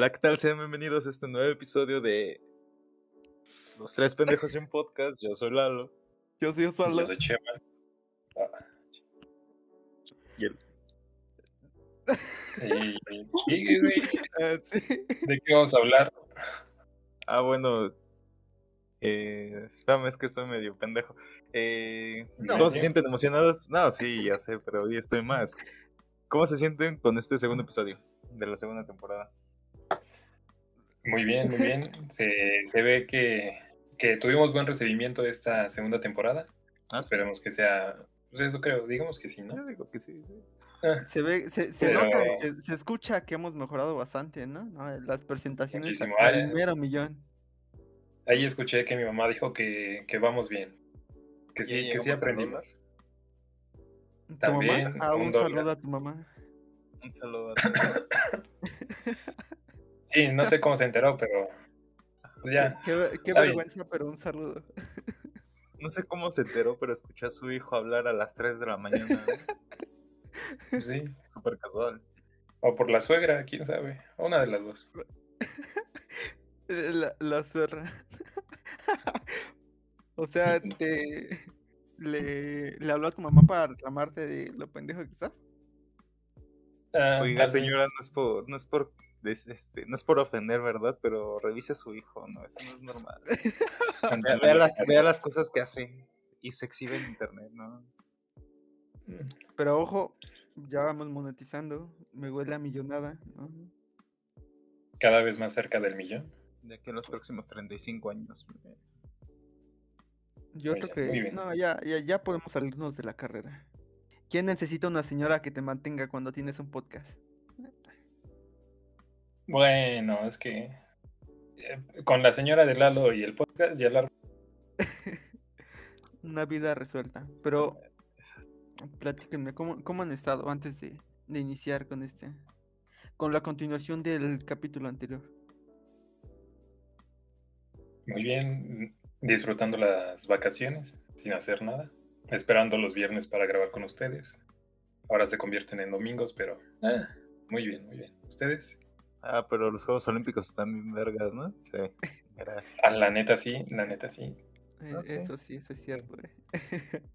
Hola, ¿qué tal? Sean bienvenidos a este nuevo episodio de Los Tres Pendejos en Podcast. Yo soy Lalo. Yo soy Osvaldo. Yo soy Chema. Y el- Y, y- y, Ah. ¿De qué vamos a hablar? Ah, bueno. Eh, espérame, es que estoy medio pendejo. Eh, No. ¿Cómo se sienten emocionados? No, sí, ya sé, pero hoy estoy más. ¿Cómo se sienten con este segundo episodio de la segunda temporada? Muy bien, muy bien. Se, se ve que, que tuvimos buen recibimiento de esta segunda temporada. Ah, sí. Esperemos que sea. Pues eso creo, digamos que sí, Yo ¿no? digo que sí. sí. Ah, Se ve, se, se Pero- nota, se, se escucha que hemos mejorado bastante, ¿no? No, Las presentaciones al Ah, mero millón. Ahí escuché que mi mamá dijo que, que vamos bien. Que sí, que sí aprendimos. ¿Tu También mamá? Ah, un un saludo a tu mamá. Un saludo a todos. Sí, no sé cómo se enteró, pero. pues ya. Qué, vergüenza, pero un saludo. No sé cómo se enteró, pero escuché a su hijo hablar a las 3 de la mañana. ¿eh? pues sí. Súper casual. O por la suegra, quién sabe. Una de las dos. La, la zorra. o sea, te le, le habló a tu mamá para reclamarte de lo pendejo que estás. Ah, Oiga, señora, no es por, no es por, este, no es por ofender, ¿verdad? Pero revise a su hijo, ¿no? Eso no es normal. Vea, las, así. vea las cosas que hace y se exhibe en internet, ¿no? Pero ojo, ya vamos monetizando. Me huele a millonada, ¿no? Cada vez más cerca del millón. De aquí en los próximos 35 años. Yo Muy creo que no, ya, ya, ya podemos salirnos de la carrera. ¿Quién necesita una señora que te mantenga cuando tienes un podcast? Bueno, es que eh, con la señora de Lalo y el podcast ya la... Una vida resuelta. Pero platíquenme, ¿cómo, cómo han estado antes de, de iniciar con este? Con la continuación del capítulo anterior. Muy bien, disfrutando las vacaciones, sin hacer nada, esperando los viernes para grabar con ustedes. Ahora se convierten en domingos, pero ah, muy bien, muy bien. ¿Ustedes? Ah, pero los Juegos Olímpicos están bien vergas, ¿no? Sí, gracias. Ah, la neta sí, la neta sí. Eh. Eso sí, eso es cierto. eh.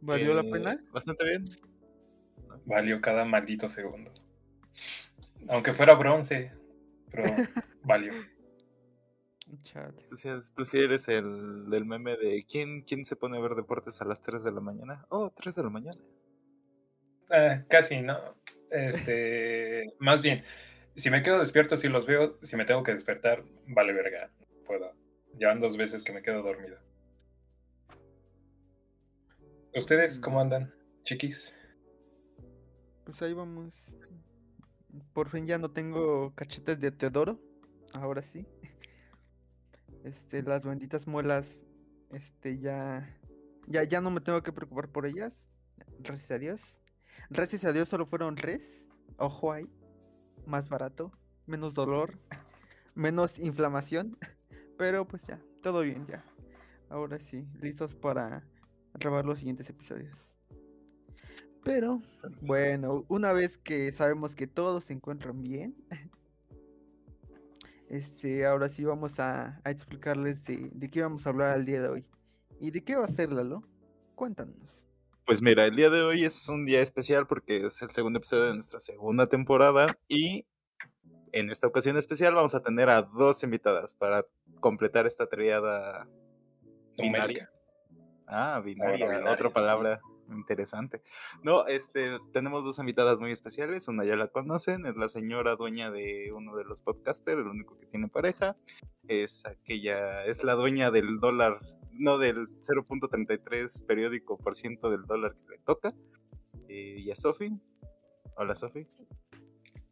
¿Valió la Eh, pena? Bastante bien. Valió cada maldito segundo. Aunque fuera bronce, pero valió. Chale. Tú sí, eres- tú sí eres el del meme de ¿quién, ¿quién se pone a ver deportes a las 3 de la mañana? Oh, 3 de la mañana. Ah, casi, ¿no? Este, más bien, si me quedo despierto, si los veo, si me tengo que despertar, vale verga, no puedo. Llevan dos veces que me quedo dormido. ¿Ustedes cómo andan, chiquis? Pues ahí vamos. Por fin ya no tengo cachetes de Teodoro. Ahora sí. Este, las benditas muelas. Este, ya. Ya, ya no me tengo que preocupar por ellas. Gracias a Dios. Gracias a Dios solo fueron res. Ojo ahí. Más barato. Menos dolor. Menos inflamación. Pero pues ya. Todo bien ya. Ahora sí. Listos para grabar los siguientes episodios. Pero, bueno, una vez que sabemos que todos se encuentran bien, este, ahora sí vamos a, explicarles de, de qué vamos a hablar al día de hoy. ¿Y de qué va a ser, Lalo? Cuéntanos. Pues mira, el día de hoy es un día especial porque es el segundo episodio de nuestra segunda temporada y en esta ocasión especial vamos a tener a dos invitadas para completar esta triada binaria. Ah, binaria, binaria, otra sí. palabra interesante. No, este, tenemos dos invitadas muy especiales, una ya la conocen, es la señora dueña de uno de los podcasters, el único que tiene pareja, es aquella, es la dueña del dólar, no del 0.33 periódico por ciento del dólar que le toca, eh, y a Sofi. Hola Sofi.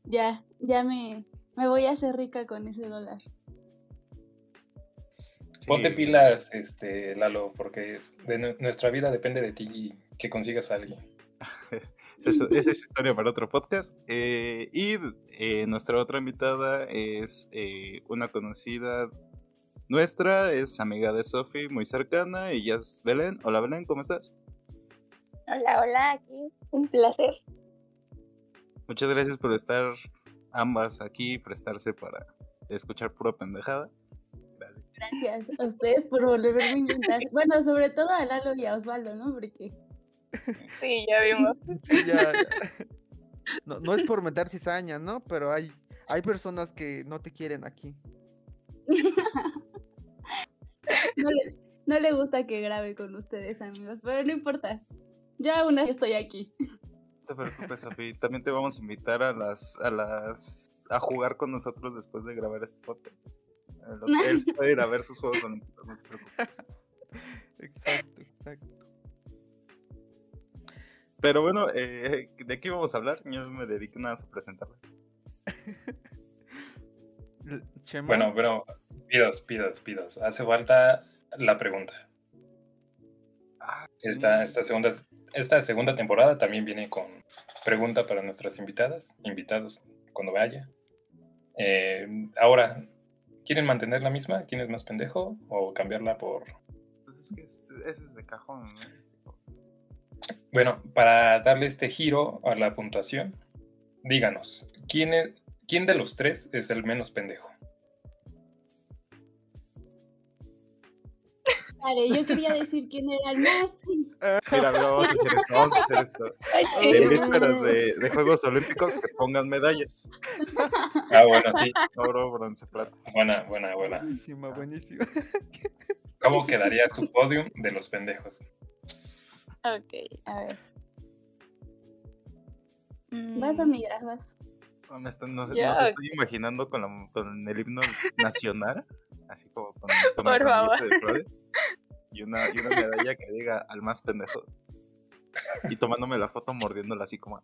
Ya, ya me, me voy a hacer rica con ese dólar. Ponte pilas, este, Lalo, porque de nu- nuestra vida depende de ti y que consigas a alguien. Eso- esa es historia para otro podcast. Eh, y eh, nuestra otra invitada es eh, una conocida nuestra, es amiga de Sofi, muy cercana, ella es Belén. Hola Belén, ¿cómo estás? Hola, hola, aquí. Un placer. Muchas gracias por estar ambas aquí, prestarse para escuchar pura pendejada. Gracias. Gracias a ustedes por volverme a invitar. Bueno, sobre todo a Lalo y a Osvaldo, ¿no? Porque Sí, ya vimos. Sí, ya, ya. No, no es por meter cizaña, ¿no? Pero hay, hay personas que no te quieren aquí. no le, no le gusta que grabe con ustedes, amigos, pero no importa. Yo aún así estoy aquí. No te preocupes, Sofi. También te vamos a invitar a las, a las a jugar con nosotros después de grabar este podcast. Lo que Él se puede ir a ver sus juegos olímpicos, no te preocupes. Exacto, exacto. Pero bueno, eh, ¿de qué vamos a hablar? Yo me dedico nada a presentarles. Bueno, pero pidas, pidas, pidas. Hace falta la pregunta. Ah, sí. Esta, esta, segunda, esta segunda temporada también viene con pregunta para nuestras invitadas, invitados cuando vaya. Eh, ahora, ¿quieren mantener la misma? ¿Quién es más pendejo? ¿O cambiarla por... Pues es que es- ese es de cajón, ¿no? Bueno, para darle este giro a la puntuación, díganos, ¿quién, es- ¿quién de los tres es el menos pendejo? Vale, yo quería decir quién era el más. Mira, vamos a hacer esto, vamos a hacer esto. Sí. vísperas de, de Juegos Olímpicos que pongan medallas. Ah, bueno, sí, Oro, bronce, plata. buena, buena, buena. buenísima, buenísima. ¿Cómo quedaría su podium de los pendejos? Ok, a ver. Vas, Mm, vas. No, me estoy- no estoy imaginando con, la- con el himno nacional, así como con, con Por favor. de flores, y una, y una medalla que diga al más pendejo. Y tomándome la foto mordiéndola así como.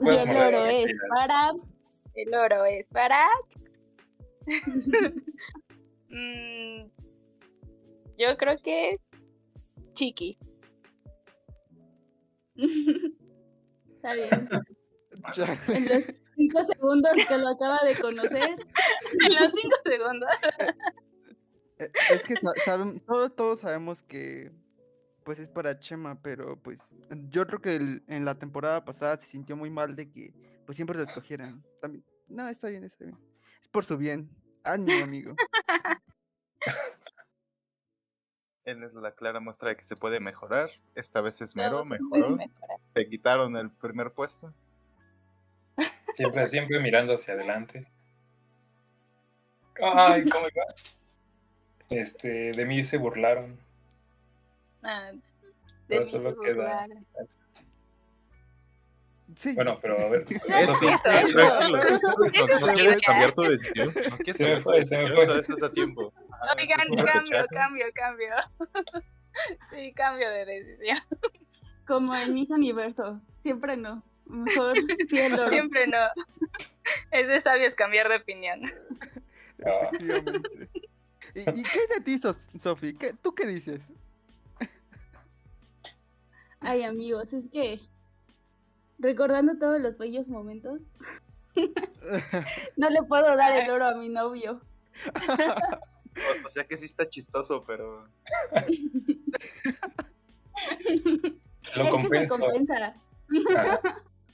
Y Puedes el oro es para. El oro es para. Mm, yo creo que. Chiqui. Está bien. Chale. Cinco segundos que lo acaba de conocer. En los cinco segundos. Eh, Es que sa- saben, todos, todos sabemos que pues es para Chema, pero pues yo creo que el- en la temporada pasada se sintió muy mal de que pues siempre lo escogieran. También, no, está bien, está bien. Es por su bien. Ánimo, amigo. Él es la clara muestra de que se puede mejorar. Esta vez es mero, mejoró. Te quitaron el primer puesto. Siempre, siempre mirando hacia adelante. Ay, ¿cómo iba? Este, de mí se burlaron. Ah, Pero solo queda-. Sí. Bueno, pero a ver. eso. No, Eso no sí, quieres cambiar tu decisión. No quieres Se me fue, se me fue. Estás a tiempo. Ah, Oigan, cambio, cambio, cambio. Sí, cambio de decisión. Como en mis universo. Siempre no. Mejor oro. Siempre no. Es de sabios cambiar de opinión. Efectivamente. ¿Y, y qué hay de ti, Sofi? ¿Qué- ¿Tú qué dices? Ay, amigos, es que. Recordando todos los bellos momentos, no le puedo dar el oro a mi novio. O, o sea que sí está chistoso, pero. lo es que se compenso. compensa.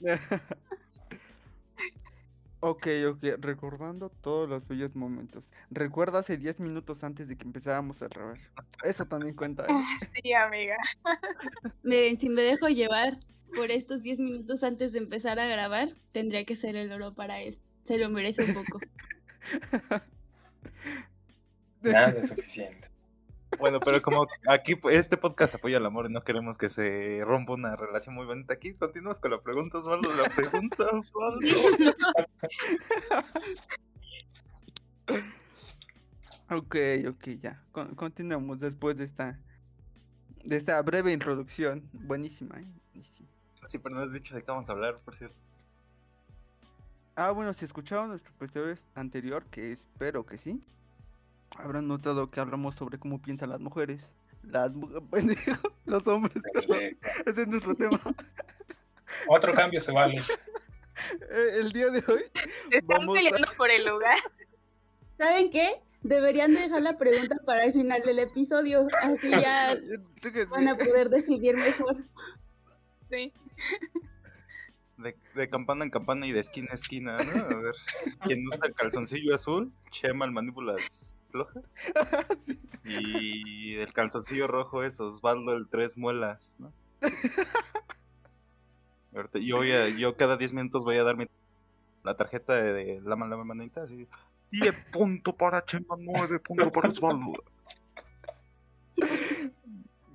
ok, ok, recordando todos los bellos momentos. Recuerda hace 10 minutos antes de que empezáramos a grabar. Eso también cuenta. ¿eh? Sí, amiga. Miren, si me dejo llevar por estos 10 minutos antes de empezar a grabar, tendría que ser el oro para él. Se lo merece un poco. Nada es suficiente. Bueno, pero como aquí este podcast apoya el amor y no queremos que se rompa una relación muy bonita aquí, continúas con la pregunta, Osvaldo. La pregunta, Osvaldo. Ok, ok, ya. Con- continuamos después de esta de esta breve introducción. Buenísima, ¿eh? Buenísima. Sí, pero no has dicho de qué vamos a hablar, por cierto. Ah, bueno, si escucharon nuestro episodio anterior, que espero que sí, habrán notado que hablamos sobre cómo piensan las mujeres. Las mu- pendejo, los hombres. Ese es nuestro tema. Otro cambio se vale. Eh, El día de hoy Se están Vamos a- peleando por el lugar. ¿Saben qué? Deberían dejar la pregunta para el final del episodio. Así ya sí. van a poder decidir mejor. Sí. De, de campana en campana y de esquina a esquina, ¿no? A ver, ¿quién usa el calzoncillo azul? Chema, el mandíbulas flojas. Sí. Y el calzoncillo rojo es Osvaldo, el tres muelas, ¿no? Yo, voy a- yo cada 10 minutos voy a dar mi, la tarjeta de, de la la manita, así. 10 puntos para Chema, 9 puntos para Osvaldo.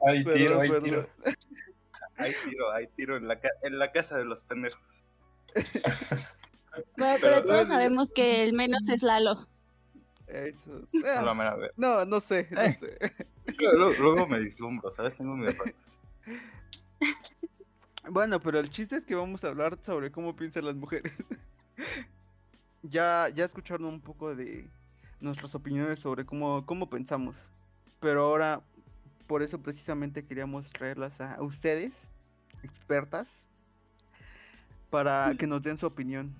Hay tiro, Perdón, hay perdón. tiro. Hay tiro, hay tiro en la, ca- en la casa de los pendejos. Bueno, Pero- pero todos sabemos que el menos es Lalo. Eso. A Ah, la mera vez. No, no sé, no Eh. sé. Luego, luego me dislumbro, ¿sabes? Tengo mis defectos. Bueno, pero el chiste es que vamos a hablar sobre cómo piensan las mujeres. ya, ya escucharon un poco de nuestras opiniones sobre cómo, cómo pensamos. Pero ahora, por eso precisamente queríamos traerlas a ustedes, expertas, para que nos den su opinión.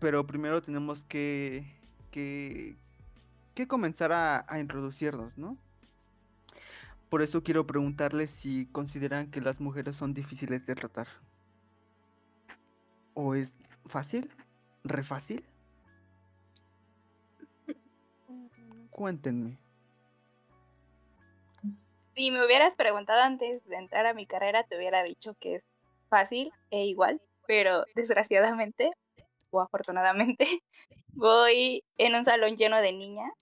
Pero primero tenemos que, que, que comenzar a, a introducirnos, ¿no? Por eso quiero preguntarles si consideran que las mujeres son difíciles de tratar. ¿O es fácil? ¿Re fácil? Cuéntenme. Si me hubieras preguntado antes de entrar a mi carrera, te hubiera dicho que es fácil e igual, pero desgraciadamente o afortunadamente voy en un salón lleno de niñas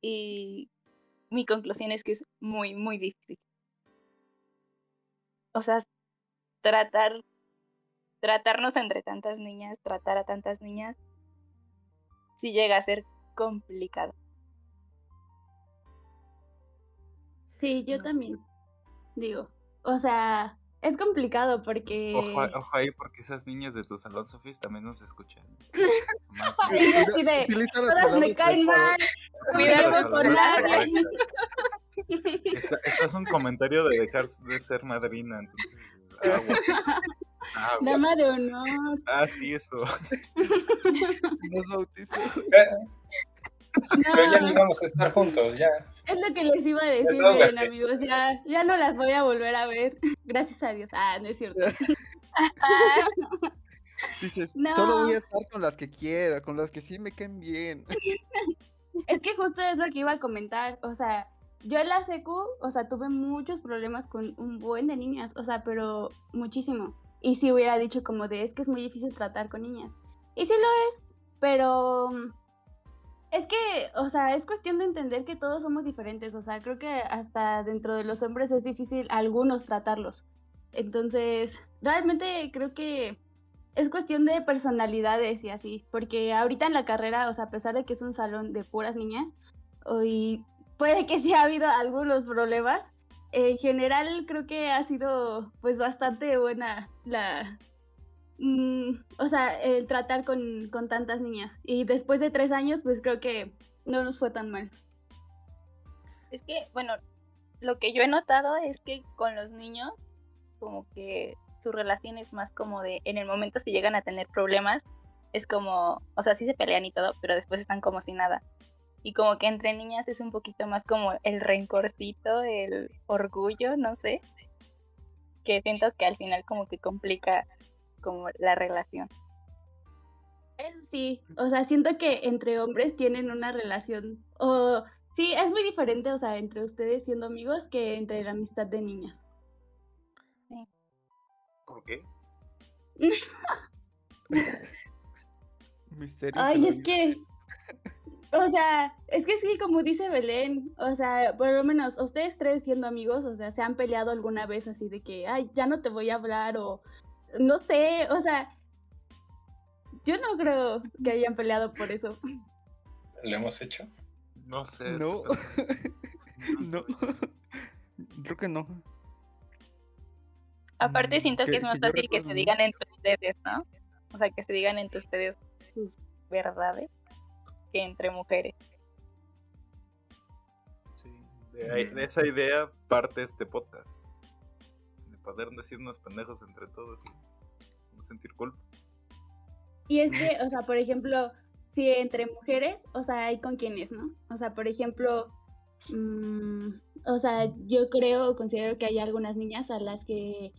y mi conclusión es que es muy, muy difícil. O sea, tratar, tratarnos entre tantas niñas, tratar a tantas niñas, sí llega a ser complicado. Sí, yo también. Digo, o sea, es complicado porque... Ojo, ahí, porque esas niñas de tu salón, Sofis, también nos escuchan. De, las Todas me caen mal. Cuidado con nadie. Esta, esta es un comentario de dejar de ser madrina, entonces. aguas. Aguas. Dama de honor. Ah, sí, eso. Nos bautizó. Pero ya No, ni vamos a estar juntos, ya. Es lo que les iba a decir, miren, amigos. Ya, ya no las voy a volver a ver. Gracias a Dios. Ah, no es cierto. Dices, No. solo voy a estar con las que quiera, con las que sí me caen bien. Es que justo es lo que iba a comentar, o sea, yo en la secu, o sea, tuve muchos problemas con un buen de niñas, o sea, pero muchísimo. Y si hubiera dicho como de, es que es muy difícil tratar con niñas. Y sí lo es, pero es que, o sea, es cuestión de entender que todos somos diferentes, o sea, creo que hasta dentro de los hombres es difícil algunos tratarlos. Entonces, realmente creo que es cuestión de personalidades y así, porque ahorita en la carrera, o sea, a pesar de que es un salón de puras niñas, y puede que sí ha habido algunos problemas, en general creo que ha sido pues bastante buena la... mm, o sea, el tratar con, con tantas niñas. Y después de tres años, pues creo que no nos fue tan mal. Es que, bueno, lo que yo he notado es que con los niños, como que su relación es más como de, en el momento si llegan a tener problemas, es como, o sea, sí se pelean y todo, pero después están como si nada. Y como que entre niñas es un poquito más como el rencorcito, el orgullo, no sé, que siento que al final como que complica como la relación. Eso sí, o sea, siento que entre hombres tienen una relación, o sí, es muy diferente, o sea, entre ustedes siendo amigos que entre la amistad de niñas. ¿Por qué? Misterios Ay, es que, o sea, es que sí, como dice Belén, o sea, por lo menos ustedes tres siendo amigos, o sea, se han peleado alguna vez así de que, ay, ya no te voy a hablar o no sé, o sea, yo no creo que hayan peleado por eso. Lo hemos hecho. No sé. No. No. Creo que no. Aparte Mm, siento que, que- es más que fácil que se digan entre ustedes, ¿no? O sea, que se digan entre ustedes sus verdades que entre mujeres. Sí, de, de esa idea parte este podcast. De poder decirnos pendejos entre todos y no sentir culpa. Y es que, o sea, por ejemplo, si entre mujeres, o sea, hay con quienes, ¿no? O sea, por ejemplo, mm, o sea, yo creo, considero que hay algunas niñas a las que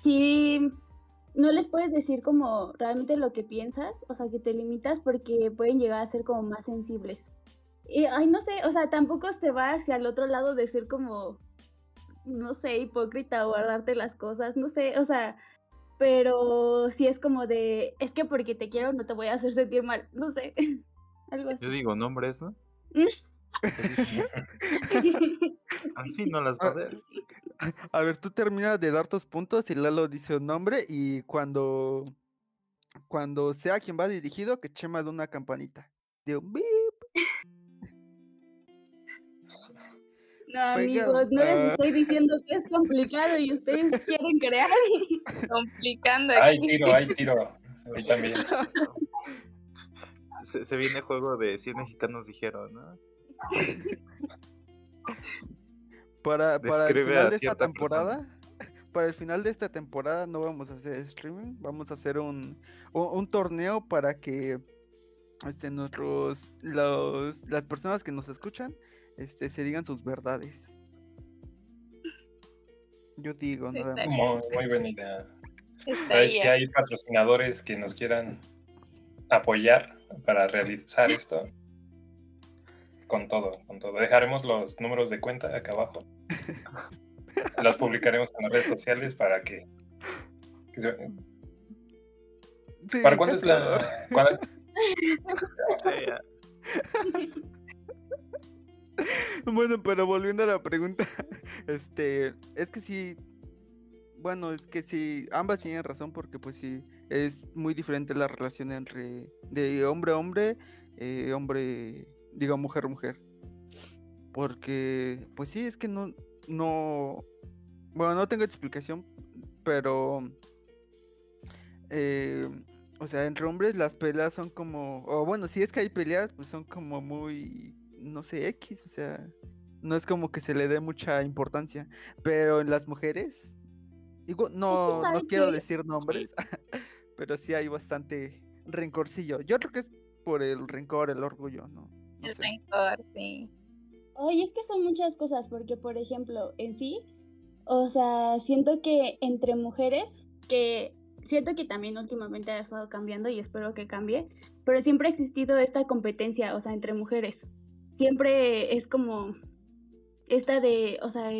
sí, no les puedes decir como realmente lo que piensas, o sea, que te limitas porque pueden llegar a ser como más sensibles. Y, ay, no sé, o sea, tampoco se va hacia el otro lado de ser como, no sé, hipócrita o guardarte las cosas, no sé, o sea, pero sí es como de, es que porque te quiero no te voy a hacer sentir mal, no sé, algo así. Yo digo nombres, ¿no? Al fin no las va a ver. A ver, tú terminas de dar tus puntos y Lalo dice un nombre y cuando cuando sea quien va dirigido que Chema de una campanita. De un No, amigos, no les ah. estoy diciendo que es complicado y ustedes quieren crear. Complicando Hay tiro, hay tiro. A mí también. Se, se viene juego de 100 mexicanos dijeron, ¿no? Para, para el final de esta temporada, para el final de esta temporada no vamos a hacer streaming, vamos a hacer un, un, un torneo para que este, nuestros, los, las personas que nos escuchan este, se digan sus verdades. Yo digo, nada más. Muy, muy buena idea. ¿Sabes que hay patrocinadores que nos quieran apoyar para realizar esto? Con todo, con todo. Dejaremos los números de cuenta acá abajo. Los publicaremos en las redes sociales para que. que se- Sí, ¿Para cuándo es la.? cuándo- ya. Bueno, pero volviendo a la pregunta, este, es que sí, bueno, es que sí, ambas tienen razón porque pues sí, es muy diferente la relación entre de hombre a hombre, eh, hombre, digo mujer a mujer. Porque, pues sí, es que no, no, bueno, no tengo explicación, pero, eh, o sea, entre hombres las peleas son como, o bueno, si es que hay peleas, pues son como muy, no sé, X, o sea, no es como que se le dé mucha importancia, pero en las mujeres, igual, no, no ¿saben quiero decir nombres, pero sí hay bastante rencorcillo. Yo creo que es por el rencor, el orgullo, ¿no? No El sé. rencor, sí. Oye, es que son muchas cosas, porque por ejemplo, en sí, o sea, siento que entre mujeres, que siento que también últimamente ha estado cambiando y espero que cambie, pero siempre ha existido esta competencia, o sea, entre mujeres. Siempre es como esta de, o sea,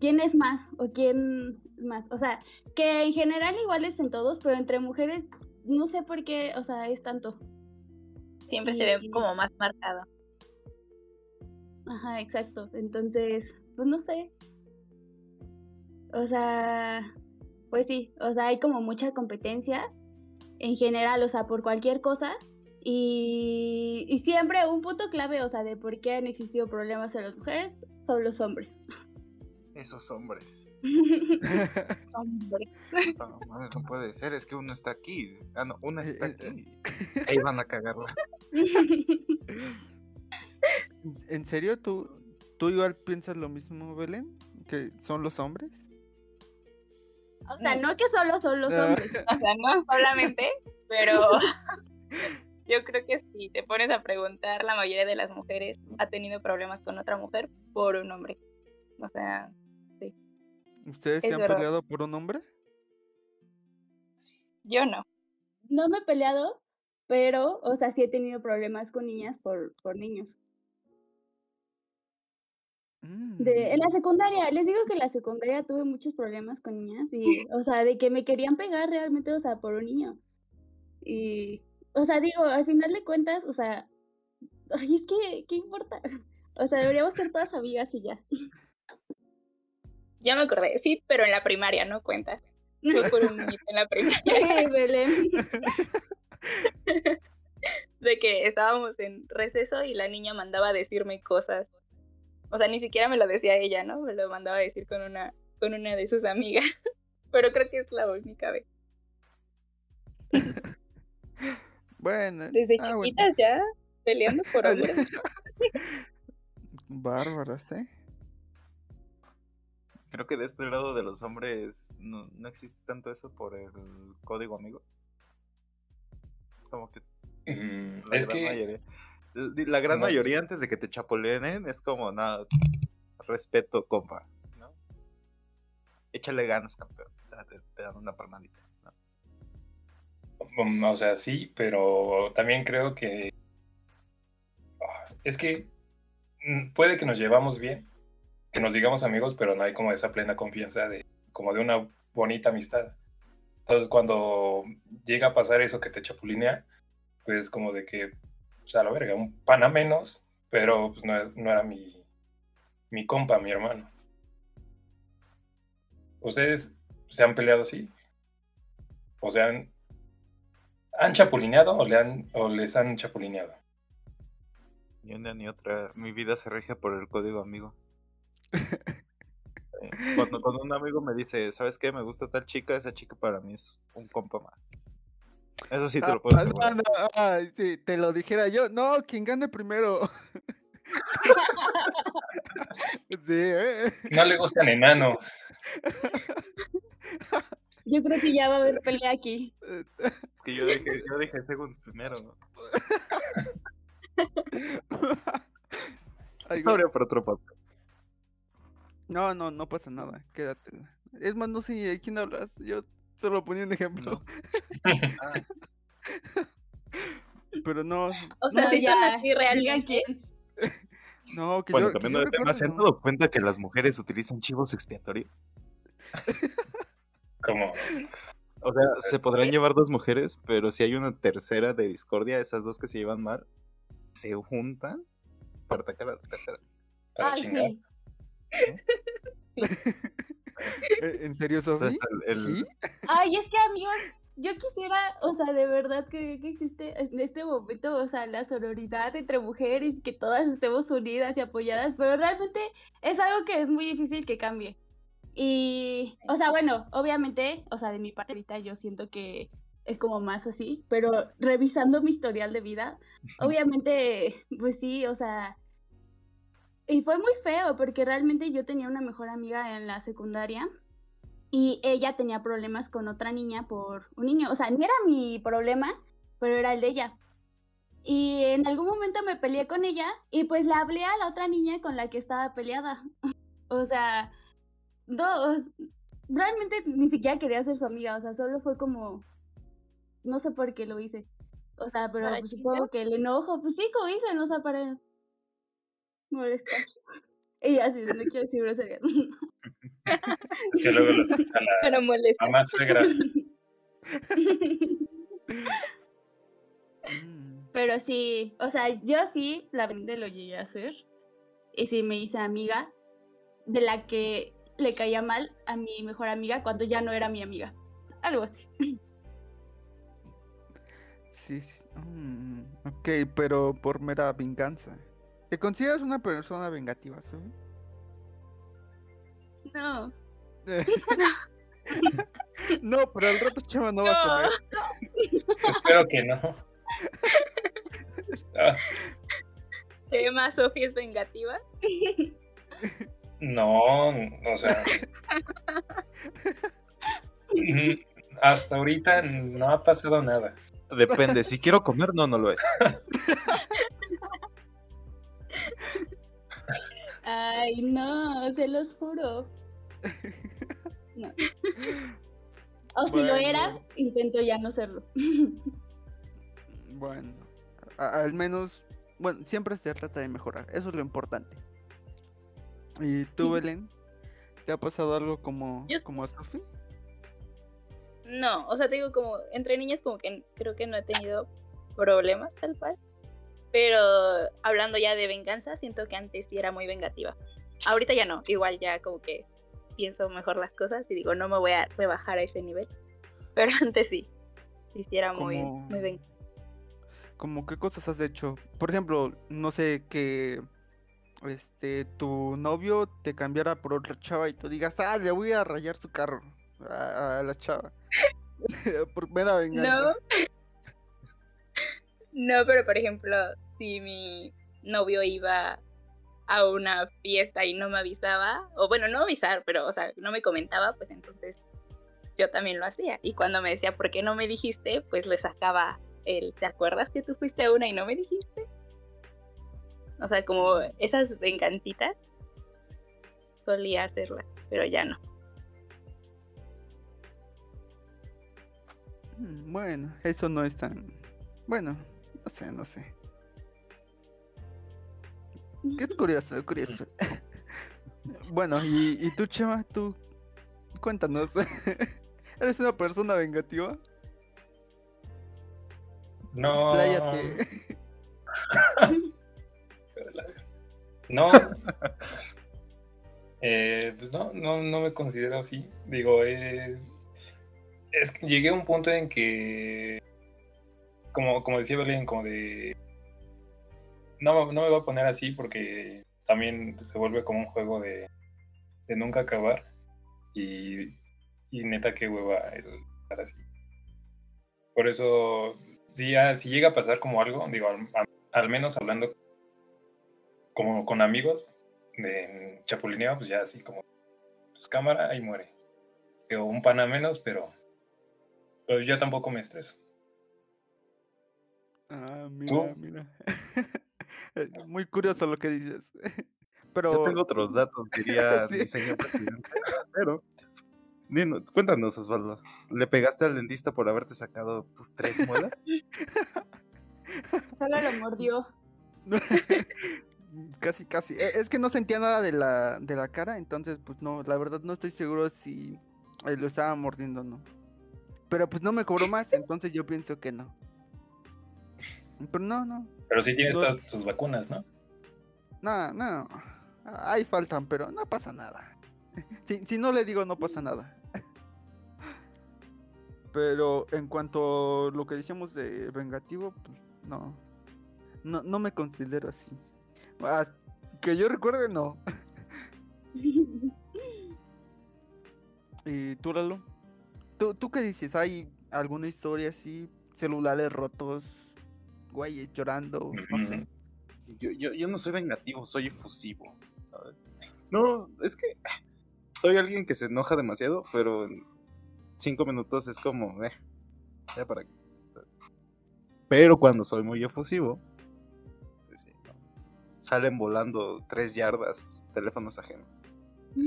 quién es más o quién más. O sea, que en general igual es en todos, pero entre mujeres no sé por qué, o sea, es tanto. Siempre se ve como más marcado. Ajá, exacto. Entonces, pues no sé. O sea, pues sí, o sea, hay como mucha competencia en general, o sea, por cualquier cosa. Y, y siempre un punto clave, o sea, de por qué han existido problemas en las mujeres, son los hombres. Esos hombres. Hombre. No, puede ser, es que uno está aquí. Ah, no, una Eh, está eh, aquí. Ahí van a cagarla. ¿En serio? ¿Tú, ¿Tú igual piensas lo mismo, Belén? ¿Que son los hombres? o sea, no que solo son los hombres. O sea, no solamente, pero yo creo que si te pones a preguntar, la mayoría de las mujeres ha tenido problemas con otra mujer por un hombre. O sea, ¿Ustedes se han verdad. peleado por un hombre? yo no. No me he peleado, pero, o sea, sí he tenido problemas con niñas por, por niños. De, en la Mm. secundaria, les digo que en la secundaria tuve muchos problemas con niñas y, o sea, de que me querían pegar realmente, o sea, por un niño. Y, o sea, digo, al final de cuentas, o sea, ay, es que, ¿qué importa? O sea, deberíamos ser todas amigas y ya. Ya me acordé, sí, pero en la primaria no cuenta. Fue por un niñito en la primaria. Belén. de que estábamos en receso y la niña mandaba a decirme cosas. O sea, ni siquiera me lo decía ella, ¿no? Me lo mandaba a decir con una, con una de sus amigas. Pero creo que es la única vez. Bueno. Desde ah, bueno. chiquitas ya peleando por hombres. Bárbaras, ¿eh? Creo que de este lado de los hombres no, no existe tanto eso por el código amigo. Como que Mm, la es gran que. mayoría. l- La gran No, es- mayoría antes de que te chapolenen es como nada, respeto, compa, ¿no? Échale ganas, campeón. Te, te dan una palmadita, O sea, sí, pero también creo que ah, es que mm, puede que nos llevamos bien, que nos digamos amigos, pero no hay como esa plena confianza de como de una bonita amistad. Entonces, cuando llega a pasar eso que te chapulinea, pues como de que, o sea, la verga, un pana menos, pero pues, no, no era mi, mi compa, mi hermano. ¿Ustedes se han peleado así? O sea, ¿han, han chapulineado o, le han, o les han chapulineado? Ni una ni otra. Mi vida se rige por el código amigo. Eh, Cuando, cuando un amigo me dice, ¿sabes qué? Me gusta tal chica, esa chica para mí es un compa más. Eso sí te lo puedo Ah, asegurar. no, no, ay, sí, te lo dijera yo. No, quien gane primero. sí, ¿eh? No le gustan enanos. Yo creo que ya va a haber pelea aquí. Es que yo dije, yo dije segundos primero, ¿no? Ay, por otro podcast. No, no, no pasa nada. Quédate. Es más, no sé de quién hablas. Yo solo ponía un ejemplo. Ah, Pero no, O sea, No, son ya, así realmente. quién. no, que bueno, yo, que cambiando yo de tema, ¿se han dado cuenta que las mujeres utilizan chivos expiatorios? Como, O sea, se podrán llevar dos mujeres, pero si hay una tercera de discordia, esas dos que se llevan mal, se juntan para atacar a la tercera. para Ay, chingar. sí. ¿Eh, ¿En serio, O sea, Sofi? el- ¿Sí? Ay, es que amigos, yo quisiera, o sea, de verdad que, que existe en este momento, o sea, la sororidad entre mujeres, que todas estemos unidas y apoyadas, pero realmente es algo que es muy difícil que cambie. Y, o sea, bueno, obviamente, o sea, de mi parte ahorita yo siento que es como más así, pero revisando mi historial de vida, obviamente, pues sí, o sea, y fue muy feo porque realmente yo tenía una mejor amiga en la secundaria y ella tenía problemas con otra niña por un niño. O sea, no era mi problema, pero era el de ella. Y en algún momento me peleé con ella y pues le hablé a la otra niña con la que estaba peleada. O sea, no, realmente ni siquiera quería ser su amiga, o sea, solo fue como, no sé por qué lo hice. O sea, pero ¿Para pues, supongo que el enojo, pues sí, como dicen, o sea, para molestar. Y así, no quiero decir grosería. Es que luego lo escucha la Pero molesta. mamá suegra. Pero sí, o sea, yo sí, la verdad lo llegué a hacer. Y sí me hice amiga de la que le caía mal a mi mejor amiga cuando ya no era mi amiga. Algo así. Sí, sí. mm, ok, pero por mera venganza. ¿Te consideras una persona vengativa? No. no, pero al rato Chema no va a No. comer. Espero que no. Ah, Chema, Sofía es vengativa. no, o sea. Hasta ahorita no ha pasado nada. Depende, si quiero comer, no, no lo es. Ay, no, se los juro. No. O si lo era, intento ya no serlo. Bueno, al menos, bueno, siempre se trata de mejorar, eso es lo importante. ¿Y tú, Belén? ¿Te ha pasado algo como, Yo como a Sofi? No, o sea, te digo, como entre niñas, como que creo que no he tenido problemas tal cual. Pero hablando ya de venganza, siento que antes sí era muy vengativa. Ahorita ya no, igual ya como que pienso mejor las cosas y digo, no me voy a rebajar a ese nivel. Pero antes sí, sí, sí era muy, Como- muy vengativa. ¿Cómo qué cosas has hecho? Por ejemplo, no sé, que este tu novio te cambiara por otra chava y tú digas, ah, le voy a rayar su carro a, la chava. por mera venganza. No. No, pero por ejemplo, si mi novio iba a una fiesta y no me avisaba, o bueno, no avisar, pero, o sea, no me comentaba, pues entonces yo también lo hacía. Y cuando me decía, ¿por qué no me dijiste? Pues le sacaba el, ¿te acuerdas que tú fuiste a una y no me dijiste? O sea, como esas vengancitas, solía hacerlas, pero ya no. Mm, Bueno, eso no es tan. Bueno, no sé, no sé. Que es curioso, curioso. bueno, y, y tú, Chema, tú. Cuéntanos. ¿Eres una persona vengativa? No. Pláyate. No. Eh, pues no, no, no me considero así. Digo, eh, es que llegué a un punto en que, como, como decía Belén, como de... No, no me voy a poner así porque también se vuelve como un juego de, de nunca acabar. Y, y neta que hueva el estar así. Por eso, si, ya- si llega a pasar como algo, digo, al, menos hablando como con amigos de chapulineo, pues ya así como, pues cámara, ahí muere. O un pana menos, pero, pero yo tampoco me estreso. Ah, mira, ¿Tú? mira. Eh, Muy curioso lo que dices. Pero. Yo tengo otros datos, diría Sí. mi señor presidente. Pero, dinos, cuéntanos, Osvaldo. ¿Le pegaste al dentista por haberte sacado tus tres muelas? Solo lo mordió. Casi, casi. Eh, Es que no sentía nada de la, de la cara, entonces, pues no, la verdad no estoy seguro si eh, lo estaba mordiendo o no. Pero pues no me cobró más, entonces yo pienso que no. Pero no, no, Pero sí tienes No. todas tus vacunas, ¿no? no, no. Ahí faltan, pero no pasa nada. Si, si no le digo, no pasa nada. Pero en cuanto a lo que decíamos de vengativo, pues no. No, no me considero así. Ah, que yo recuerde, no. ¿Y tú, Lalo? ¿Tú, ¿Tú qué dices? ¿Hay alguna historia así? Celulares rotos, güeyes llorando, no sé. Yo, yo, yo no soy vengativo, soy efusivo. ¿sabes? No, es que soy alguien que se enoja demasiado, pero en cinco minutos es como, eh, ya para qué. Pero cuando soy muy efusivo. Salen volando tres yardas teléfonos ajenos. Que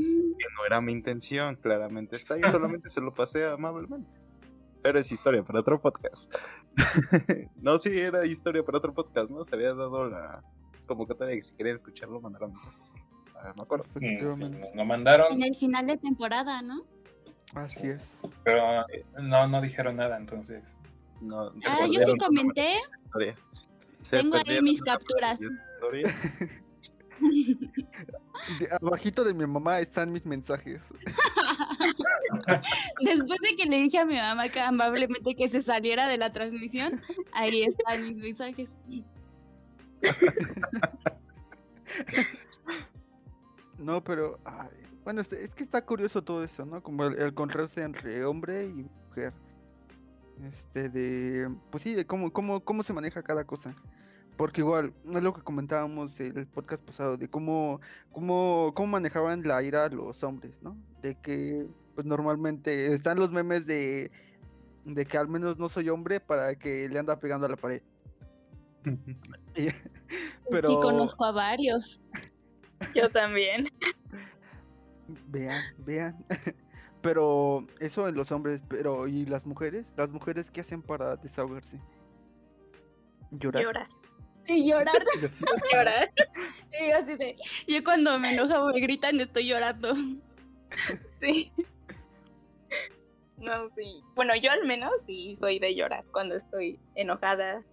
no era mi intención, claramente está ahí, solamente se lo pasé amablemente. Pero es historia para otro podcast. no, sí, era historia para otro podcast, ¿no? Se había dado la convocatoria que si querían escucharlo, mandaron mensaje. Ah, me acuerdo. Mm, sí, lo mandaron, En el final de temporada, ¿no? Así es. pero eh, no, no dijeron nada, entonces. No, Ah, yo sí comenté. Tengo ahí mis capturas. Historia. De- abajito de mi mamá están mis mensajes. Después de que le dije a mi mamá que amablemente que se saliera de la transmisión, ahí están mis mensajes. No, pero ay, bueno, este- es que está curioso todo eso, ¿no? Como el, el contraste entre hombre y mujer. Este de pues sí, de cómo cómo cómo se maneja cada cosa. Porque igual, es lo que comentábamos el podcast pasado de cómo cómo cómo manejaban la ira los hombres, ¿no? De que pues normalmente están los memes de de que al menos no soy hombre para que le anda pegando a la pared. Y- pero Sí, conozco a varios. Yo también. Vean, vean. Pero eso en los hombres, pero ¿y las mujeres? ¿Las mujeres qué hacen para desahogarse? Llorar. Llorar. Y llorar. Llorar. Y yo así de, yo cuando me enoja o me gritan estoy llorando. Sí. No, sí. Bueno, yo al menos sí soy de llorar cuando estoy enojada,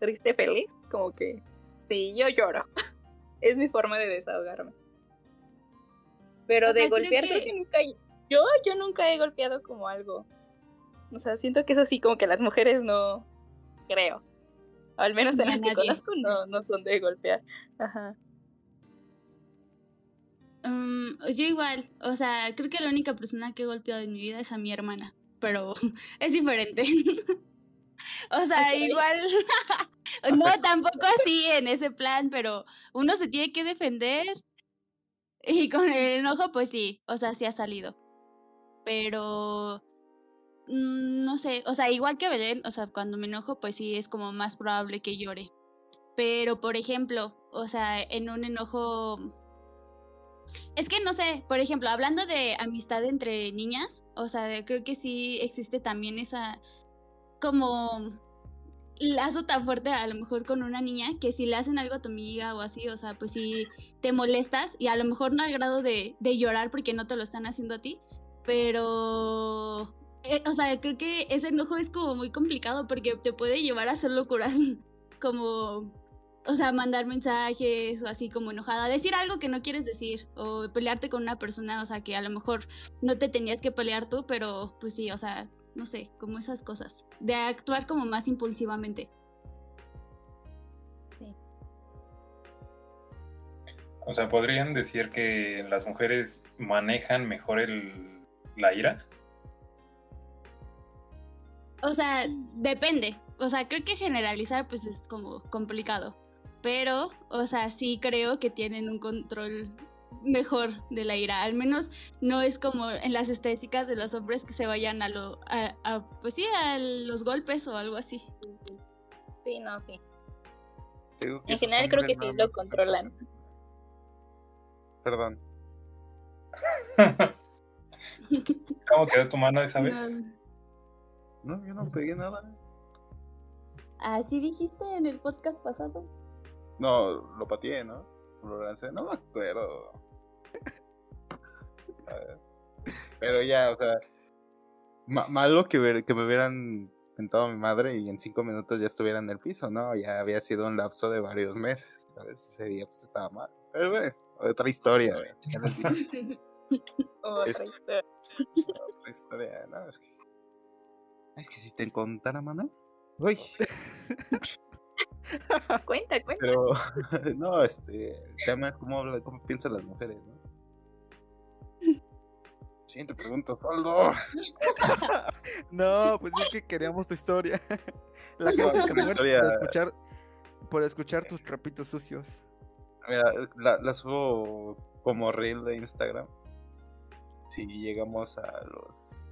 triste, feliz. Como que sí, yo lloro. Es mi forma de desahogarme. Pero O de sea, golpear creo que- que nunca. Yo, yo nunca he golpeado como algo. O sea, siento que eso sí, como que las mujeres no creo. O al menos a las que conozco no, no son de golpear. Ajá. Mm, yo igual, o sea, creo que la única persona que he golpeado en mi vida es a mi hermana, pero es diferente. o sea, igual, no, tampoco así en ese plan, pero uno se tiene que defender y con el enojo, pues sí, o sea, sí ha salido. Pero, no sé, o sea, igual que Belén, o sea, cuando me enojo, pues sí, es como más probable que llore. Pero, por ejemplo, o sea, en un enojo es que no sé, por ejemplo, hablando de amistad entre niñas, o sea, creo que sí existe también esa como lazo tan fuerte a lo mejor con una niña que si le hacen algo a tu amiga o así, o sea, pues si te molestas y a lo mejor no al grado de, de llorar porque no te lo están haciendo a ti, pero, eh, o sea, creo que ese enojo es como muy complicado porque te puede llevar a hacer locuras como, o sea, mandar mensajes o así como enojada, decir algo que no quieres decir o pelearte con una persona, o sea, que a lo mejor no te tenías que pelear tú, pero pues sí, o sea, no sé, como esas cosas, de actuar como más impulsivamente. O sea, ¿podrían decir que las mujeres manejan mejor el, la ira? O sea, depende. O sea, creo que generalizar pues es como complicado. Pero, o sea, sí creo que tienen un control mejor de la ira. Al menos no es como en las estéticas de los hombres que se vayan a lo, a, a, pues sí, a los golpes o algo así. Sí, no, sí. Digo En general creo que sí lo controlan. Perdón. ¿Cómo quedó tu mano esa vez? No. No, yo no pegué nada. Así dijiste en el podcast pasado. No, lo pateé, ¿no? Lo lancé, no me acuerdo. A ver. Pero ya, o sea, ma- malo que, ver- que me hubieran sentado a mi madre y en cinco minutos ya estuviera en el piso, ¿no? Ya había sido un lapso de varios meses, ¿sabes? Ese día pues estaba mal. Pero bueno, otra historia, güey. Otra historia. otra historia, ¿no? Es que, es que si te contara, mana. Uy, Cuenta, cuenta. pero no, este, el tema es cómo, habla- cómo piensan las mujeres, ¿no? Siguiente pregunta, Osvaldo. No, pues es que queríamos tu historia. La gente una muere historia- por escuchar, por escuchar tus trapitos sucios. Mira, la, la subo como reel de Instagram. Si llegamos a los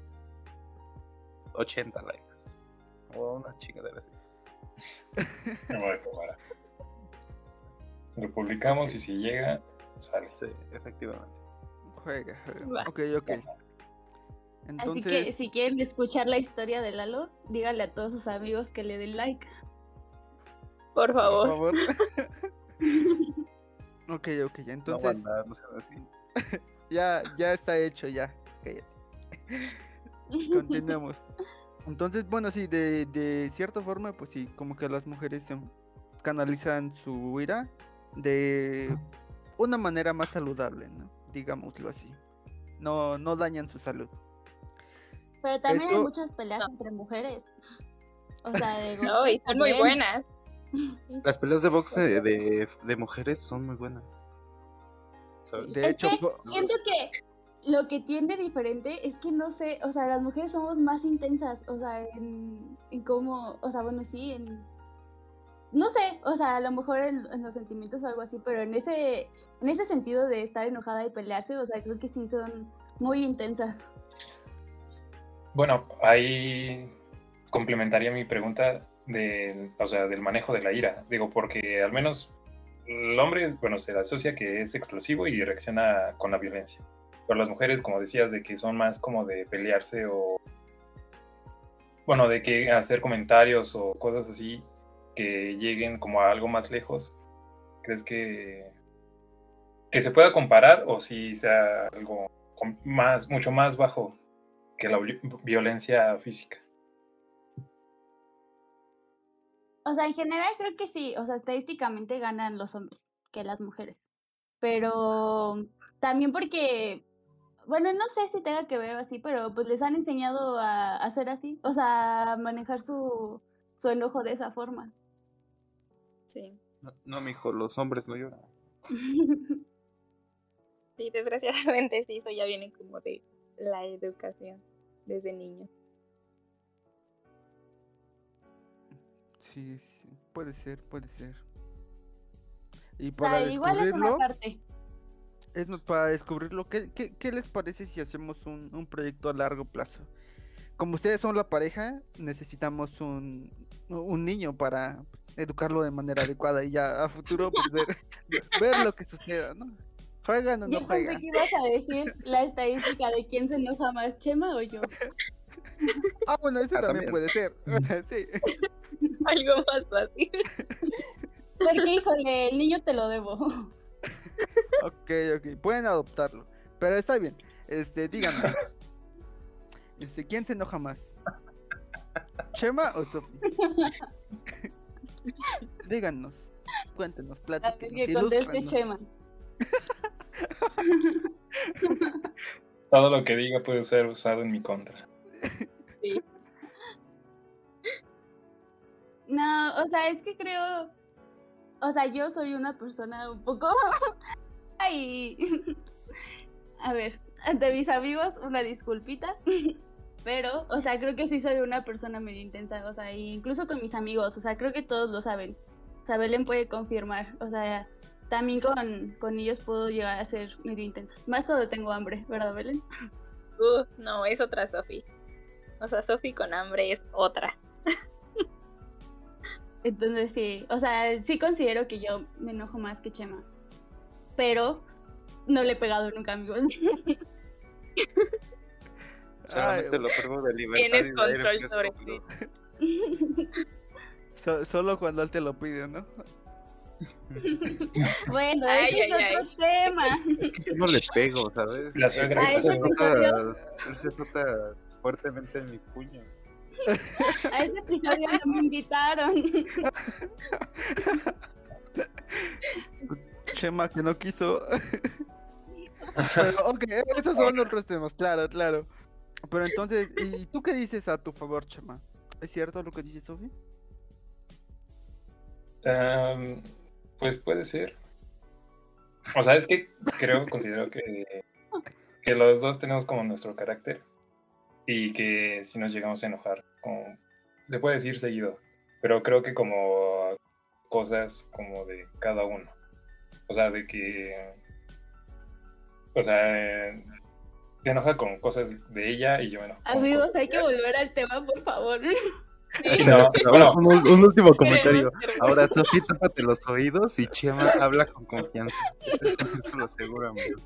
80 likes. O una chingadera así. Me voy a tomar. Lo publicamos y si llega, sale. Sí, efectivamente. Juega, juega. Ok, ok. Así Entonces, que si quieren escuchar la historia de Lalo, díganle a todos sus amigos que le den like. Por por favor. favor. ok, ok, ya. No, Entonces, banda, no así. ya, ya está hecho, ya. Cállate. Continuemos. Entonces, bueno, sí, de, de cierta forma, pues sí, como que las mujeres canalizan su ira de una manera más saludable, ¿no? Digámoslo así. No, no dañan su salud. Pero también hay muchas peleas No. entre mujeres. O sea, de No, y son muy buenas. Las peleas de box de, de, de mujeres son muy buenas. ¿Sabes? De Es hecho, que siento que lo que tiene diferente es que no sé, o sea, las mujeres somos más intensas, o sea, en, cómo, o sea, bueno, sí, en... No sé, o sea, a lo mejor en, los sentimientos o algo así, pero en ese, en ese sentido de estar enojada y pelearse, o sea, creo que sí son muy intensas. Bueno, ahí complementaría mi pregunta del, o sea, del manejo de la ira. Digo, porque al menos el hombre, bueno, se asocia que es explosivo y reacciona con la violencia. Pero las mujeres, como decías, de que son más como de pelearse o, bueno, de que hacer comentarios o cosas así que lleguen como a algo más lejos. ¿Crees que, que se pueda comparar o si sea algo más, mucho más bajo que la vi- violencia física? O sea, en general creo que sí, o sea, estadísticamente ganan los hombres que las mujeres. Pero también porque, bueno, no sé si tenga que ver o así, pero pues les han enseñado a hacer así, o sea, a manejar su, su enojo de esa forma. Sí. No, no, mijo, los hombres no lloran. Sí, desgraciadamente sí, eso ya viene como de la educación desde niño. sí, sí, puede ser, puede ser. Y O para sea, igual es una parte. Es para descubrirlo, ¿qué, qué, qué les parece si hacemos un, un proyecto a largo plazo? Como ustedes son la pareja, necesitamos un, un niño para educarlo de manera adecuada y ya a futuro pues, ver, ver lo que suceda, ¿no? ¿Juegan o no Yo pensé que ibas a decir la estadística de quién se enoja más, Chema o yo. Ah, bueno, eso Ah, también, también. puede ser. sí. Algo más fácil. Porque, híjole, el niño te lo debo. Ok, ok. Pueden adoptarlo. Pero está bien. Este, díganme. Este, ¿quién se enoja más? ¿Chema o Sofi? Díganos. Cuéntenos, platíquenos. que conteste. Chema. Todo lo que diga puede ser usado en mi contra. No, o sea, es que creo. O sea, yo soy una persona un poco. Ay. A ver, ante mis amigos, una disculpita. Pero, o sea, creo que sí soy una persona medio intensa. O sea, incluso con mis amigos. O sea, creo que todos lo saben. O sea, Belén puede confirmar. O sea, también con, con ellos puedo llegar a ser medio intensa. Más cuando tengo hambre, ¿verdad, Belén? Uh, no, es otra Sofi. O sea, Sofi con hambre es otra. Entonces sí, o sea, sí considero que yo me enojo más que Chema. Pero no le he pegado nunca, amigos. Solamente Ay, lo pruebo de libertad. Tienes control sobre ti. so- solo cuando él te lo pide, ¿no? bueno, Ay, ese es ay, otro tema. que Yo no le pego, ¿sabes? La Él se azota fuertemente en mi puño. A ese episodio no me invitaron. Chema que no quiso. Pero, ok, esos son otros temas, claro, claro. Pero entonces, ¿y tú qué dices a tu favor, Chema? ¿Es cierto lo que dice Sofía? Am, pues puede ser. O sea, es que creo, considero que, que los dos tenemos como nuestro carácter y que si nos llegamos a enojar, como, se puede decir seguido, pero creo que como cosas como de cada uno. O sea, de que, o sea, eh, se enoja con cosas de ella y yo me enojo. con Amigos, cosas hay que volver al tema, por favor. No, bueno. un, un último comentario. Ahora, Sofía, tápate los oídos y Chema habla con confianza. Este es un círculo seguro, amigo.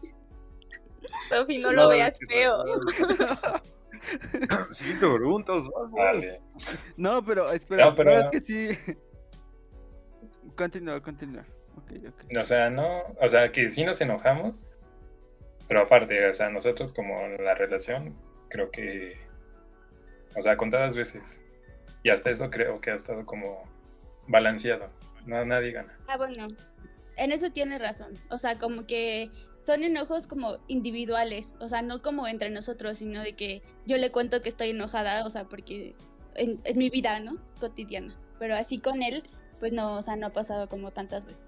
Sofi, no lo veas feo. no. Siguiente pregunta, Osvaldo. Vale. No, pero espera, No, no, pero- es que sí. Continúa, continúa. Ok, ok. O sea, no, o sea, que sí nos enojamos, pero aparte, o sea, nosotros como en la relación, creo que, o sea, contadas veces. Y hasta eso creo que ha estado como balanceado. No, nadie gana. Ah, bueno, en eso tienes razón. O sea, como que son enojos como individuales, o sea, no como entre nosotros, sino de que yo le cuento que estoy enojada, o sea, porque en, en mi vida, ¿no? Cotidiana. Pero así con él, pues no, o sea, no ha pasado como tantas veces.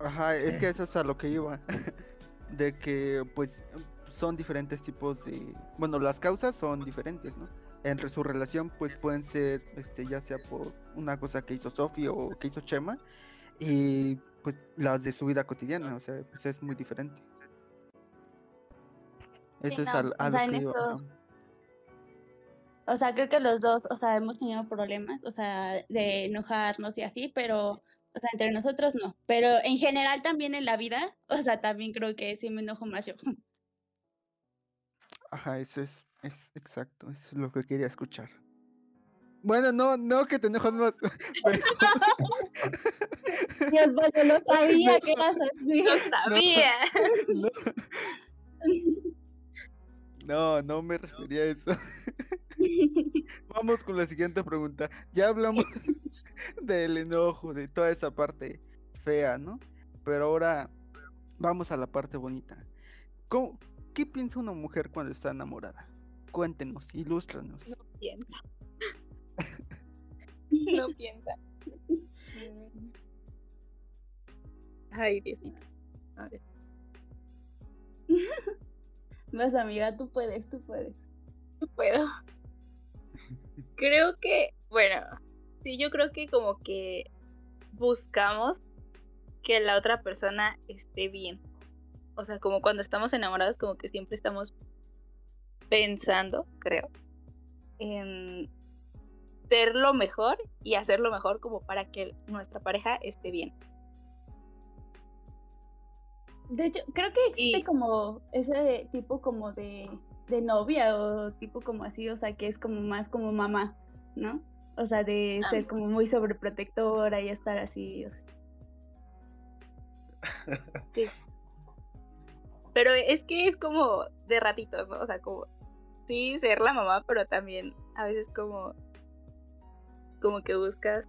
Ajá, es que eso es a lo que iba. De que, pues, son diferentes tipos de. Bueno, las causas son diferentes, ¿no? Entre su relación, pues pueden ser, este, ya sea por una cosa que hizo Sophie o que hizo Chema, y pues las de su vida cotidiana, o sea, pues es muy diferente. Eso es no, al- o sea, lo que esto- ajá. O sea, creo que los dos, o sea, hemos tenido problemas, o sea, de enojarnos y así, pero, o sea, entre nosotros no. Pero en general también en la vida, o sea, también creo que sí me enojo más yo. Ajá, eso es, es exacto, eso es lo que quería escuchar. Bueno, no, no que te enojas más. pero- Dios, bueno, no sabía que eras así. Lo sabía. no, no, no me refería a eso. Vamos con la siguiente pregunta. Ya hablamos del enojo, de toda esa parte fea, ¿no? Pero ahora vamos a la parte bonita. ¿Cómo- ¿Qué piensa una mujer cuando está enamorada? Cuéntenos, ilústranos. No piensa. No piensa. Mm. Ay, Diosito. A ver. Vas, amiga, tú puedes, tú puedes. No puedo. Creo que, bueno, sí, yo creo que como que buscamos que la otra persona esté bien. O sea, como cuando estamos enamorados, como que siempre estamos pensando, creo, en ser lo mejor y hacer lo mejor como para que nuestra pareja esté bien. De hecho, creo que existe Y- como ese tipo como de de novia o tipo como así, o sea, que es como más como mamá, ¿no? O sea, de Ah. ser como muy sobreprotectora y estar así. o sea. Pero es que es como de ratitos, ¿no? O sea, como sí ser la mamá, pero también a veces como como que buscas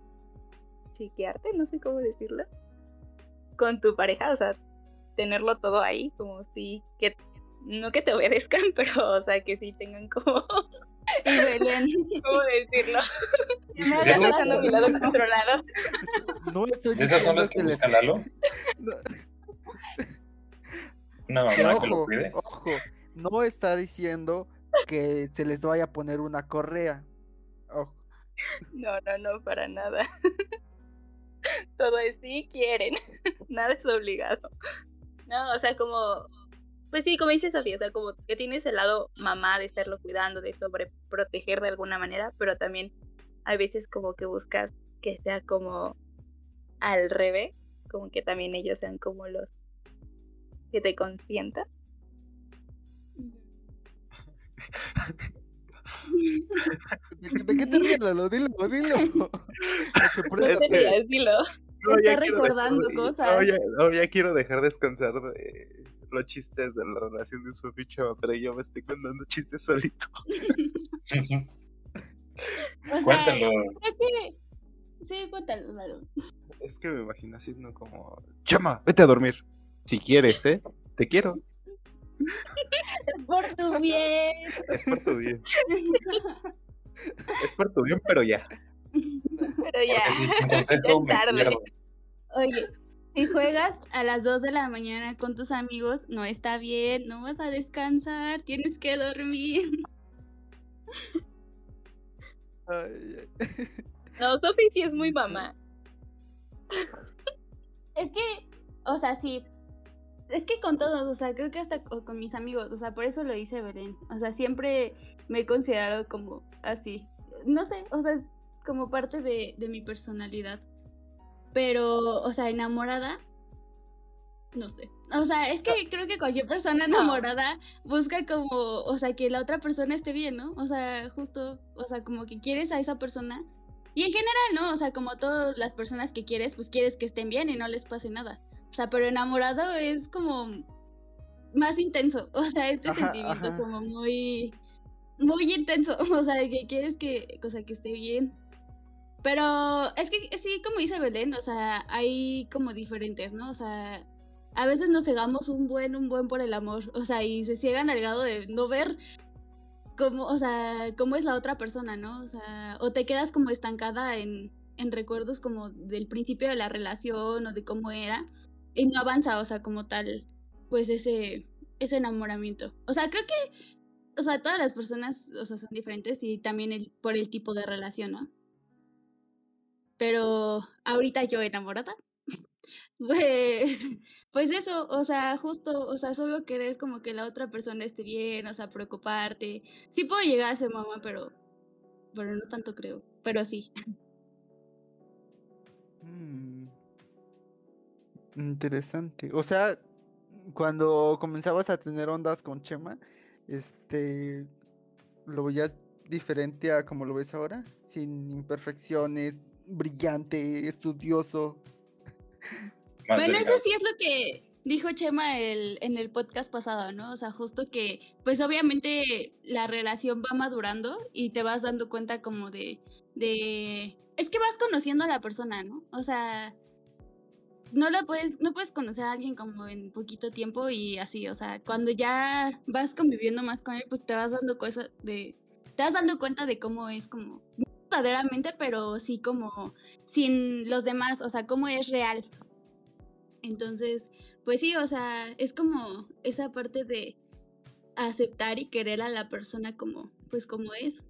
chiquearte, no sé cómo decirlo, con tu pareja, o sea, tenerlo todo ahí, como si que no que te obedezcan, pero o sea, que sí tengan como cómo decirlo, me mi lado controlado. No estoy ¿Esas son las que que les- busca Lalo? No. Una mamá que lo ojo, cuide. ojo, no está diciendo que se les vaya a poner una correa. Ojo. No, no, no, para nada. Todo es si quieren, nada es obligado. No, o sea, como, pues sí, como dice Sofía, o sea, como que tienes el lado mamá de estarlo cuidando, de sobreproteger de alguna manera, pero también hay veces como que buscas que sea como al revés, como que también ellos sean como los que te consientan. ¿De, qué- de qué te ríes, Lalo? Dilo, dilo. Se No presta- Es te que- rías, dilo. No, Está recordando dejar- cosas. No ya, no, ya quiero dejar descansar de los chistes de la relación de y Chava, pero yo me estoy contando chistes solito. O Cuéntalo. que... Sí, cuéntalo, claro. Es que me imagino así, ¿no? Como, Chama, vete a dormir. Si quieres, ¿eh? Te quiero. Es por tu bien. Es por tu bien. Es por tu bien, pero ya. Pero ya, si es tarde. Oye, si juegas a las 2 de la mañana con tus amigos, no está bien, no vas a descansar, tienes que dormir. Ay, ay. No, Sofi sí es muy mamá. Es que, o sea, sí. Es que con todos, o sea, creo que hasta co- con mis amigos, o sea, por eso lo hice Belén. O sea, siempre me he considerado como así. No sé, o sea, es como parte de, de mi personalidad. Pero, o sea, enamorada, no sé. O sea, es que creo que cualquier persona enamorada busca como, o sea, que la otra persona esté bien, ¿no? O sea, justo, o sea, como que quieres a esa persona. Y en general, ¿no? O sea, como todas las personas que quieres, pues quieres que estén bien y no les pase nada. O sea, pero enamorado es como más intenso. O sea, este Ajá, sentimiento ajá. como muy, muy intenso. O sea, que quieres que, o sea, que esté bien. Pero es que sí, como dice Belén, o sea, hay como diferentes, ¿no? O sea, a veces nos cegamos un buen, un buen por el amor. O sea, y se ciegan al grado de no ver cómo, o sea, cómo es la otra persona, ¿no? O sea, o te quedas como estancada en, en recuerdos como del principio de la relación o de cómo era. Y no avanza, o sea, como tal, pues ese, ese enamoramiento. O sea, creo que, o sea, todas las personas, o sea, son diferentes y también el, por el tipo de relación, ¿no? Pero ahorita yo enamorada, pues, pues eso, o sea, justo, o sea, solo querer como que la otra persona esté bien, o sea, preocuparte. Sí puedo llegar a ser mamá, pero, pero no tanto creo, pero sí. Mm. Interesante. O sea, cuando comenzabas a tener ondas con Chema, este, ¿lo veías diferente a como lo ves ahora? Sin imperfecciones, brillante, estudioso. Más Bueno, eso sí es lo que dijo Chema el, en el podcast pasado, ¿no? O sea, justo que, pues obviamente la relación va madurando y te vas dando cuenta como de, de, es que vas conociendo a la persona, ¿no? O sea, no la puedes, no puedes conocer a alguien como en poquito tiempo y así, o sea, cuando ya vas conviviendo más con él, pues te vas dando cosas de, te vas dando cuenta de cómo es como verdaderamente, pero sí como sin los demás, o sea, cómo es real. Entonces, pues sí, o sea, es como esa parte de aceptar y querer a la persona como, pues como es.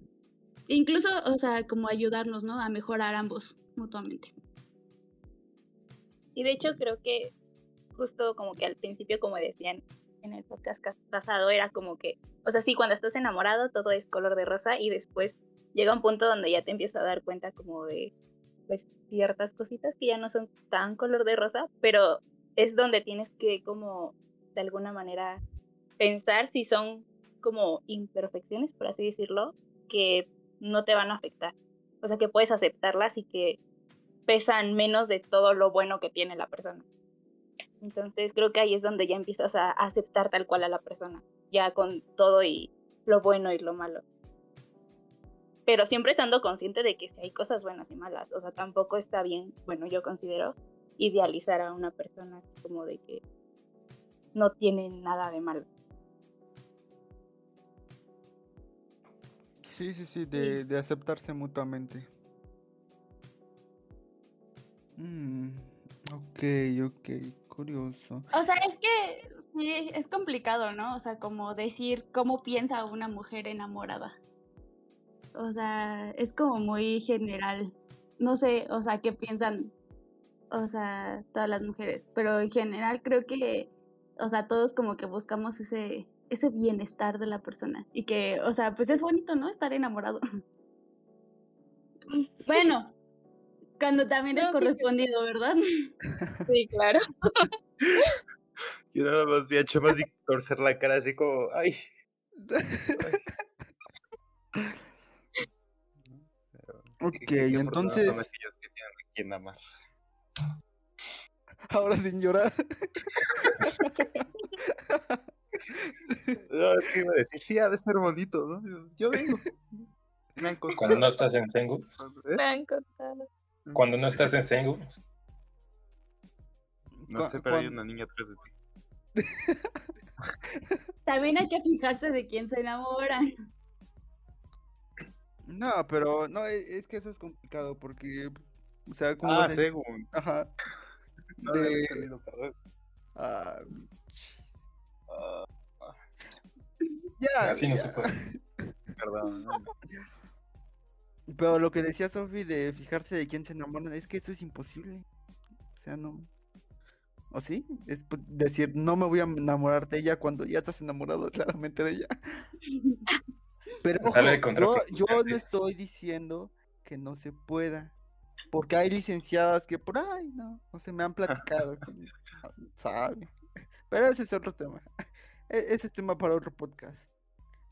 Incluso, o sea, como ayudarnos, ¿no? A mejorar ambos mutuamente. Y de hecho creo que justo como que al principio, como decían en el podcast cas- pasado, era como que, o sea, sí, cuando estás enamorado todo es color de rosa y después llega un punto donde ya te empiezas a dar cuenta como de, pues, ciertas cositas que ya no son tan color de rosa, pero es donde tienes que como, de alguna manera, pensar si son como imperfecciones, por así decirlo, que no te van a afectar. O sea, que puedes aceptarlas y que pesan menos de todo lo bueno que tiene la persona. Entonces creo que ahí es donde ya empiezas a aceptar tal cual a la persona, ya con todo y lo bueno y lo malo. Pero siempre estando consciente de que si hay cosas buenas y malas, o sea, tampoco está bien, bueno, yo considero idealizar a una persona como de que no tiene nada de malo. Sí, sí, sí, de, de aceptarse mutuamente. Mm, ok, ok, curioso. O sea, es que sí, es complicado, ¿no? O sea, como decir cómo piensa una mujer enamorada. O sea, es como muy general. No sé, o sea, qué piensan, o sea, todas las mujeres. Pero en general creo que, o sea, todos como que buscamos ese, ese bienestar de la persona. Y que, o sea, pues es bonito, ¿no? Estar enamorado. Bueno, cuando también es No, sí. correspondido, ¿verdad? Sí, claro. Yo nada más vi a Chema así torcer la cara así como, ay. Ok, qué- qué afortunados entonces- Son aquellos que tienen a quien amar. Ahora sin llorar. No, es que iba a decir, sí, ha de ser bonito, ¿no? Yo- Yo vengo. Me han contado. Cuando no estás en Sengu, ¿Eh? Me han contado. Cuando no estás en Sengu, No sé, pero hay una niña atrás de ti. También hay que fijarse de quién se enamora. No, pero no, e- es que eso es complicado porque, o sea, como Ah, según. Ajá. No de- perdón. ah, Ah, ya, así no ya. se puede. perdón. no, no. Pero lo que decía Sofi de fijarse de quién se enamoran, es que eso es imposible. O sea, no. ¿O sí? Es pu- decir, no me voy a enamorar de ella cuando ya estás enamorado claramente de ella. Pero ojo, yo, yo no estoy diciendo que no se pueda. Porque hay licenciadas que por ahí, no, no se me han platicado. sabe. Pero ese es otro tema. E- Ese es tema para otro podcast.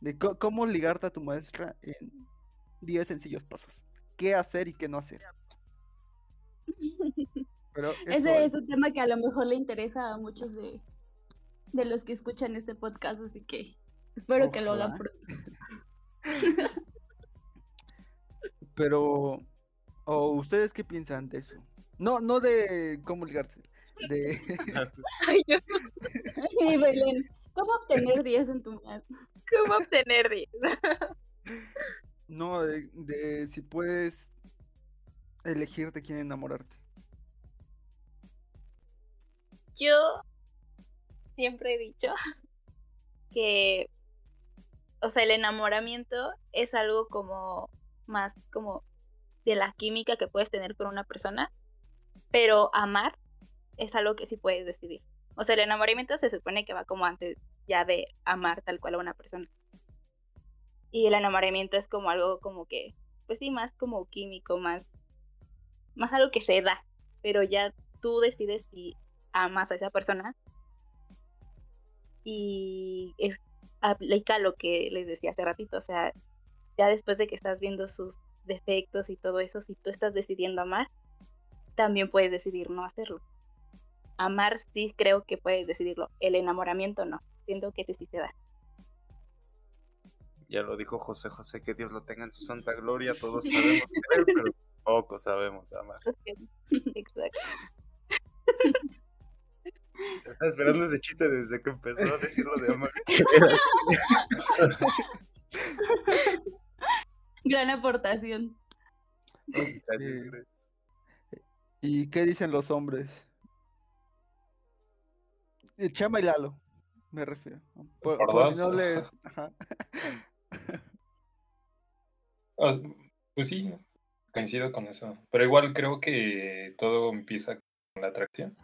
De cómo ligarte a tu maestra en 10 sencillos pasos. ¿Qué hacer y qué no hacer? Pero eso Ese es un tema que a lo mejor le interesa a muchos de, de los que escuchan este podcast, así que espero que lo hagan Ojalá. pronto. Pero, ¿o ustedes qué piensan de eso? No, no de cómo ligarse, de Ay, yo, Y Belén, ¿cómo obtener 10 en tu math? ¿Cómo obtener 10? No de, si puedes elegir de quién enamorarte. Yo siempre he dicho que, o sea, el enamoramiento es algo como más como de la química que puedes tener con una persona, pero amar es algo que sí puedes decidir. O sea, el enamoramiento se supone que va como antes ya de amar tal cual a una persona. Y el enamoramiento es como algo como que, pues sí, más como químico, más, más algo que se da, pero ya tú decides si amas a esa persona y es, aplica lo que les decía hace ratito, o sea, ya después de que estás viendo sus defectos y todo eso, si tú estás decidiendo amar, también puedes decidir no hacerlo. Amar sí creo que puedes decidirlo, el enamoramiento no, siento que ese sí se da. Ya lo dijo José José, que Dios lo tenga en su santa gloria. Todos sabemos querer, pero poco sabemos amar. Exacto. Estaba esperando ese chiste desde que empezó a decirlo de amar. Gran aportación. ¿Y qué dicen los hombres? Eh, Chama y Lalo, me refiero. Por, Por por si dos. no les... Ajá. Ah, Pues sí, coincido con eso. Pero igual creo que todo empieza con la atracción.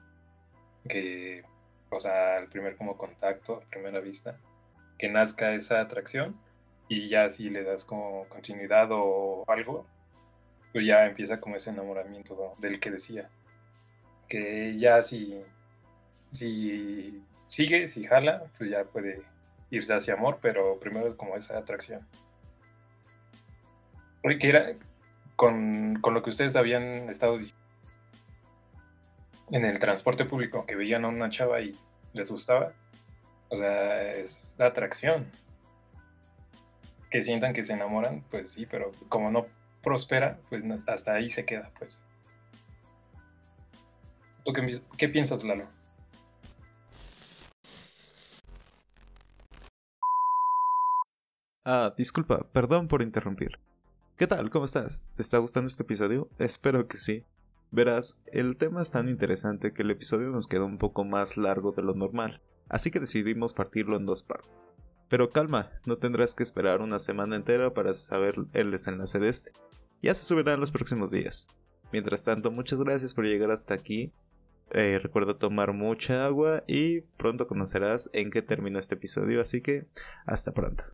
Que, o sea, el primer como contacto, a primera vista, que nazca esa atracción y ya si le das como continuidad o algo, pues ya empieza como ese enamoramiento del que decía. Que ya si, si sigue, si jala, pues ya puede irse hacia amor, pero primero es como esa atracción. Que era con, con lo que ustedes habían estado diciendo en el transporte público, que veían a una chava y les gustaba. O sea, es la atracción. Que sientan que se enamoran, pues sí, pero como no prospera, pues hasta ahí se queda, pues. ¿Tú qué, pi- qué piensas, Lalo? Ah, disculpa, perdón por interrumpir. ¿Qué tal? ¿Cómo estás? ¿Te está gustando este episodio? Espero que sí. Verás, el tema es tan interesante que el episodio nos quedó un poco más largo de lo normal, así que decidimos partirlo en dos partes. Pero calma, no tendrás que esperar una semana entera para saber el desenlace de este. Ya se subirá en los próximos días. Mientras tanto, muchas gracias por llegar hasta aquí. Eh, recuerda tomar mucha agua y pronto conocerás en qué termina este episodio, así que hasta pronto.